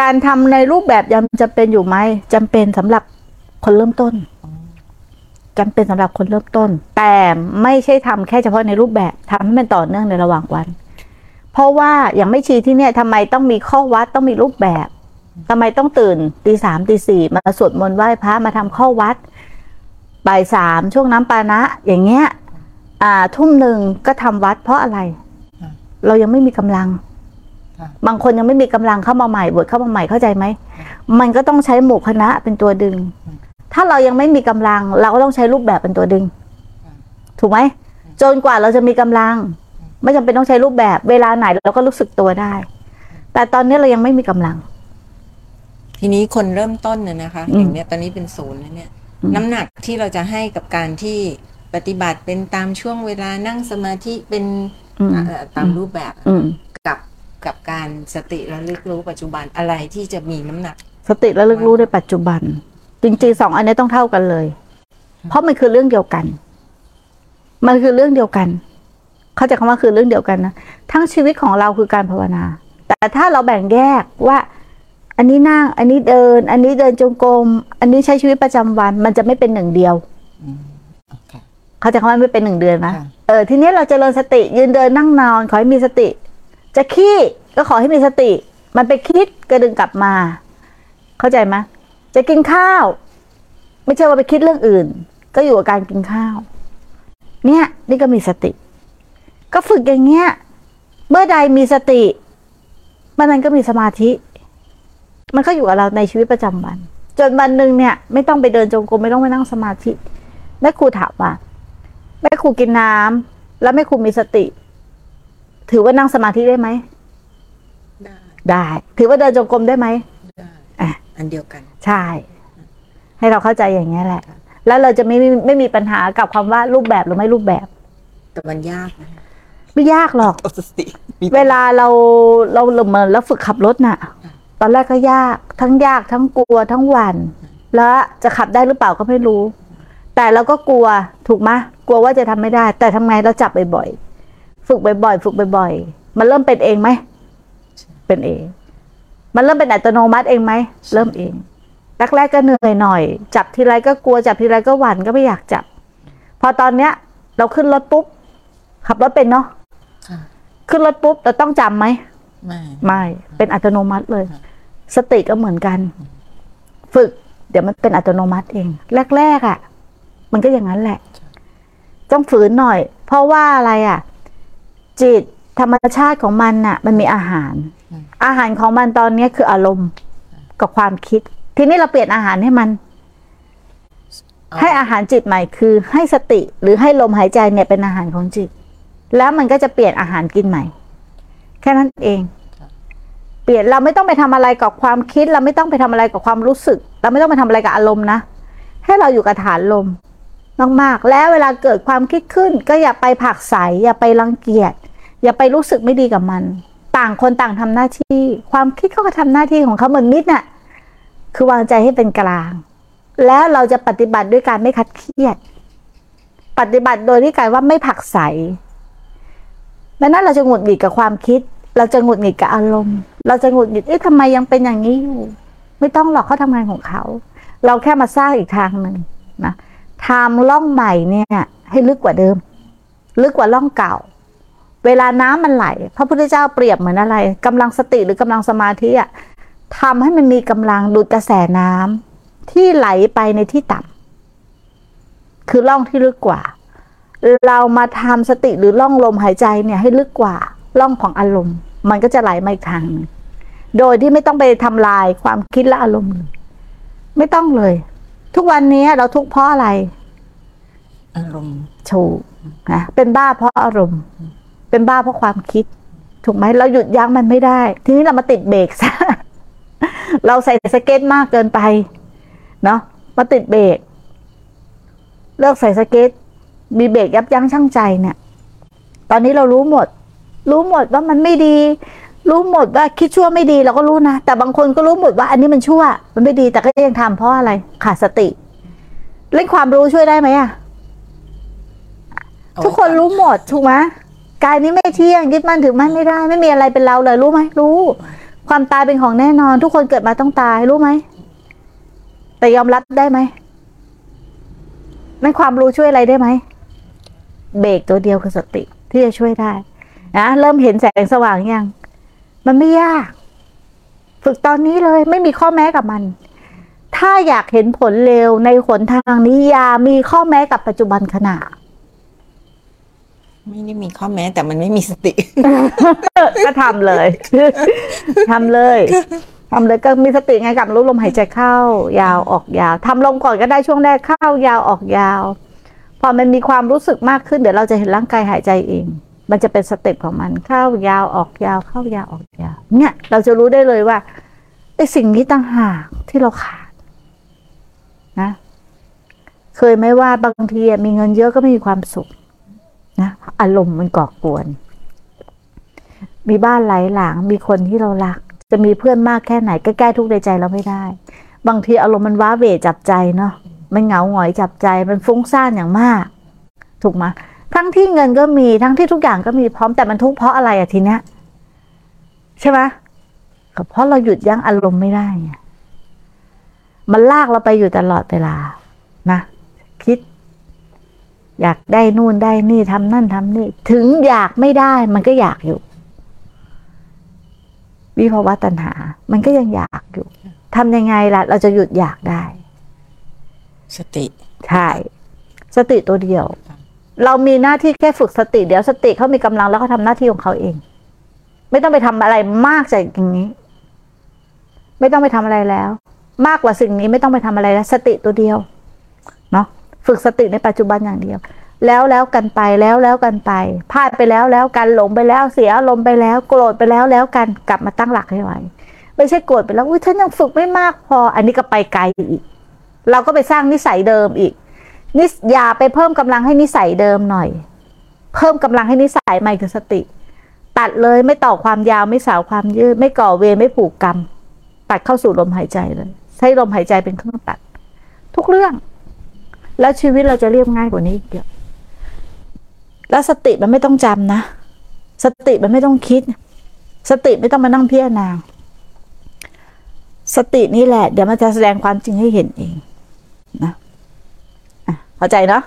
การทำในรูปแบบยังจำเป็นอยู่ไหมจำเป็นสำหรับคนเริ่มต้นจำเป็นสำหรับคนเริ่มต้น แต่ไม่ใช่ทำแค่เฉพาะในรูปแบบทำให้มันต่อเนื่องในระหว่างวัน เพราะว่าอย่างไม่ชีที่เนี่ยทำไมต้องมีข้อวัดต้องมีรูปแบบทำไมต้องตื่นตีสามตีสี่มาสวดมนต์ไหว้พระมาทำข้อวัดบ่ายสามช่วงน้ำปานะ อย่างเงี้ย อ่าทุ่มหนึ่งก็ทำวัดเพราะอะไร เรายังไม่มีกำลัง บางคนยังไม่มีกำลังเข้ามาใหม่บวชเข้ามาใหม่เข้าใจไหมมันก็ต้องใช้หมู่คณะเป็นตัวดึง ถ้าเรายังไม่มีกำลัง เราก็ต้องใช้รูปแบบเป็นตัวดึง ถูกไหมจนกว่าเราจะมีกำลัง ไม่จำเป็นต้องใช้รูปแบบ เวลาไหนเราก็รู้สึกตัวได้ แต่ตอนนี้เรายังไม่มีกำลัง ทีนี้คนเริ่มต้นน่ะนะคะอืมอย่างเนี้ยตอนนี้เป็นศูนย์แล้วเนี่ยอืมน้ำหนักที่เราจะให้กับการที่ปฏิบัติเป็นตามช่วงเวลานั่งสมาธิเป็นอืมเอ่อตามรูปแบบอืม กับกับการสติระลึกรู้ปัจจุบันอะไรที่จะมีน้ำหนัก สติระลึกรู้ในปัจจุบัน จริงๆสองอันนี้ต้องเท่ากันเลย เพราะมันคือเรื่องเดียวกัน มันคือเรื่องเดียวกัน เข้าใจคำว่าคือเรื่องเดียวกันนะทั้งชีวิตของเราคือการภาวนา แต่ถ้าเราแบ่งแยกว่า อันนี้นั่ง อันนี้เดิน อันนี้เดินจงกรมอันนี้ใช้ชีวิตประจำวัน มันจะไม่เป็นหนึ่งเดียวค่ะเขาใจะคำว่าไม่เป็นหนึ่งเดือนนะค่ะเออทีนี้เราจเจริญสติยืนเดินนั่งนอน ขอให้มีสติ จะขี้ก็ขอให้มีสติ มันไปคิดก็ดึงกลับมา เข้าใจไหมจะกินข้าว ไม่ใช่ว่าไปคิดเรื่องอื่น ก็อยู่กับการกินข้าว เนี่ย นี่ก็มีสติ ก็ฝึกอย่างเงี้ย เมื่อใดมีสติเมื่อนั้นก็มีสมาธิ มันก็อยู่กับเราในชีวิตประจำวัน จนวันหนึ่งเนี่ย ไม่ต้องไปเดินจงกรมไม่ต้องไปนั่งสมาธิแม่ครูถามว่าแม่ครูกินน้ำแล้วแม่ครูมีสติ ถือว่านั่งสมาธิได้ไหมได้ได้ ถือว่าเดินจงกรมได้ไหมได้อะอันเดียวกัน ใช่ ให้เราเข้าใจอย่างนี้ยแหละ แล้วเราจะไม่ไม่ไม่มีปัญหากับคำว่ารูปแบบหรือไม่รูปแบบแต่มันยากนะคะไม่ยากหรอกเอาสติมีเวลาเราเราเหมือนแล้วฝึกขับรถน่ะ ตอนแรกก็ยาก ทั้งยากทั้งกลัวทั้งหวัน่นแล้วจะขับได้หรือเปล่าก็ไม่รู้ แต่เราก็กลัวถูกไหมกลัวว่าจะทำไม่ได้ แต่ทำไงเราจับบ่อยๆ ฝึกบ่อยๆฝึกบ่อยๆมันเริ่มเป็นเองไหมเป็นเอง มันเริ่มเป็นอัตโนมัติเองไหมเริ่มเองแรกๆก็เหนื่อยหน่อย จับทีไรก็กลัวจับทีไรก็หวั่นก็ไม่อยากจับ พอตอนเนี้ย เราขึ้นรถปุ๊บขับรถเป็นเนาะค่ะขึ้นรถปุ๊บเราต้องจำไหมไม่ไม่เป็นอัตโนมัติเลยค่ะสติก็เหมือนกัน ฝึก เดี๋ยวมันเป็นอัตโนมัติเอง แรกๆอะ่ะ มันก็อย่างนั้นแหละ ต้องฝืนหน่อย เพราะว่าอะไรอะ่ะ จิตธรรมชาติของมันน่ะ มันมีอาหาร อาหารของมันตอนนี้คืออารมณ์กับความคิด ทีนี้เราเปลี่ยนอาหารให้มันเอาให้อาหารจิตใหม่คือ ให้สติหรือให้ลมหายใจเนี่ยเป็นอาหารของจิต แล้วมันก็จะเปลี่ยนอาหารกินใหม่ แค่นั้นเอง เปลี่ยนเราไม่ต้องไปทำอะไรกับความคิด เราไม่ต้องไปทำอะไรกับความรู้สึก เราไม่ต้องไปทำอะไรกับอารมณ์นะให้เราอยู่กับฐานลมมากๆ แล้วเวลาเกิดความคิดขึ้น ก็อย่าไปผลักใสอย่าไปรังเกียจ อย่าไปรู้สึกไม่ดีกับมัน ต่างคนต่างทำหน้าที่ ความคิดเขาก็ทำหน้าที่ของเขาเหมือนมิตรน่ะคือวางใจให้เป็นกลาง แล้วเราจะปฏิบัติด้วยการไม่คัดเครียด ปฏิบัติโดยที่การว่าไม่ผักใสดังนั้นเราจะหงุดหงิดกับความคิด เราจะหงุดหงิดกับอารมณ์ เราจะหงุดหงิดเอ๊ะทำไมยังเป็นอย่างนี้อยู่ ไม่ต้องหรอกเขาทำงานของเขา เราแค่มาสร้างอีกทางหนึ่งนะทำร่องใหม่เนี่ย ให้ลึกกว่าเดิม ลึกกว่าร่องเก่า เวลาน้ำมันไหล พระพุทธเจ้าเปรียบเหมือนอะไรกำลังสติหรือกำลังสมาธิอะทำให้มันมีกำลังดูดกระแสน้ำที่ไหลไปในที่ต่ำคือร่องที่ลึกกว่า เรามาทำสติหรือร่องลมหายใจเนี่ยให้ลึกกว่าร่องของอารมณ์ มันก็จะไหลมาอีกทางหนึงโดยที่ไม่ต้องไปทำลายความคิดและอารมณ์เลยไม่ต้องเลย ทุกวันนี้เราทุกข์เพราะอะไร อารมณ์ถูกนะเป็นบ้าเพราะอารมณ์ เป็นบ้าเพราะความคิด ถูกไหมเราหยุดยั้งมันไม่ได้ ทีนี้เรามาติดเบรกซะเราใส่สเก็ตมากเกินไป เนาะมาติดเบรกเลิกใส่สเก็ตมีเบรกยับยั้งชั่งใจเนี่ย ตอนนี้เรารู้หมด รู้หมดว่ามันไม่ดี รู้หมดว่าคิดชั่วไม่ดีเราก็รู้นะ แต่บางคนก็รู้หมดว่า อันนี้มันชั่ว มันไม่ดีแต่ก็ยังทำเพราะอะไร ขาดสติ เล่นความรู้ช่วยได้ไหมอะทุกคนรู้หมดถูกไหม กายนี้ไม่เที่ยงยึดมั่นถือมั่นไม่ได้ ไม่มีอะไรเป็นเราเลยรู้ไหมรู้ ความตายเป็นของแน่นอน ทุกคนเกิดมาต้องตายรู้ไหมแต่ยอมรับได้ไหมนั่นความรู้ช่วยอะไรได้ไหมเบรกตัวเดียวคือสติที่จะช่วยได้นะเริ่มเห็นแสงสว่างยัง มันไม่ยาก ฝึกตอนนี้เลยไม่มีข้อแม้กับมัน ถ้าอยากเห็นผลเร็วในหนทางนี้ยามีข้อแม้กับปัจจุบันขณะ ไม่ได้มีข้อแม้แต่มันไม่มีสติ ก็ทำเลยทำเลยทำเลยก็มีสติไงกับรู้ลมหายใจเข้า ยาวออกยาวทำลงก่อนก็ได้ช่วงแรกเข้า ยาวออกยาว พอมันมีความรู้สึกมากขึ้นเดี๋ยวเราจะเห็นร่างกายหายใจเอง มันจะเป็นสเต็ปของมันเข้ายาวออกยาว เข้ายาวออกยาว เนี่ย เราจะรู้ได้เลยว่าไอ้สิ่งนี้ต่างหากที่เราขาด นะ เคยไหมว่าบางทีมีเงินเยอะก็ไม่มีความสุข นะอารมณ์มันก่อกวน มีบ้านหลายหลังมีคนที่เรารัก จะมีเพื่อนมากแค่ไหนก็แก้ทุกในใจเราไม่ได้ บางทีอารมณ์มันว้าเหวจับใจเนาะมันเหงาหงอยจับใจมันฟุ้งซ่านอย่างมาก ถูกไหมทั้งที่เงินก็มีทั้งที่ทุกอย่างก็มีพร้อมแต่มันทุกข์เพราะอะไรอะทีเนี้ยใช่ไหมเพราะเราหยุดยั้งอารมณ์ไม่ได้ไงมันลากเราไปอยู่ตลอดเวลานะ คิด อยากได้นู่นได้นี่ทำนั่นทำนี่ ถึงอยากไม่ได้ มันก็อยากอยู่ วิภาวะตัณหา มันก็ยังอยากอยู่ทำยังไงล่ะ เราจะหยุดอยากได้ สติใช่สติตัวเดียวครับเรามีหน้าที่แค่ฝึกสติ เดี๋ยวสติเขามีกำลังแล้วเขาทำหน้าที่ของเขาเอง ไม่ต้องไปทำอะไรมากจากอย่างนี้ ไม่ต้องไปทำอะไรแล้ว มากกว่าสิ่งนี้ไม่ต้องไปทำอะไรแล้ว สติตัวเดียว เนาะ ฝึกสติในปัจจุบันอย่างเดียว แล้วแล้วกันไปแล้วแล้วกันไปพลาดไปแล้วแล้วกันหลงไปแล้วเสียอารมณ์ไปแล้วโกรธไปแล้วแล้วกันกลับมาตั้งหลักให้ไวไม่ใช่โกรธไปแล้วอุ้ยฉันยังฝึกไม่มากพอ อันนี้ก็ไปไกลอีก เราก็ไปสร้างนิสัยเดิมอีกนิสอย่าไปเพิ่มกำลังให้นิสัยเดิมหน่อย เพิ่มกำลังให้นิสัยใหม่คือสติ ตัดเลยไม่ต่อความยาวไม่สาวความยืด ไม่ก่อเวรไม่ผูกกรรม ตัดเข้าสู่ลมหายใจเลย ใช้ลมหายใจเป็นเครื่องตัด ทุกเรื่อง แล้วชีวิตเราจะเรียบง่ายกว่านี้อีกเยอะแล้วสติมันไม่ต้องจำนะ สติมันไม่ต้องคิด สติไม่ต้องมานั่งพิจารณาสตินี่แหละ เดี๋ยวมันจะแสดงความจริงให้เห็นเองนะะเข้าใจเนาะ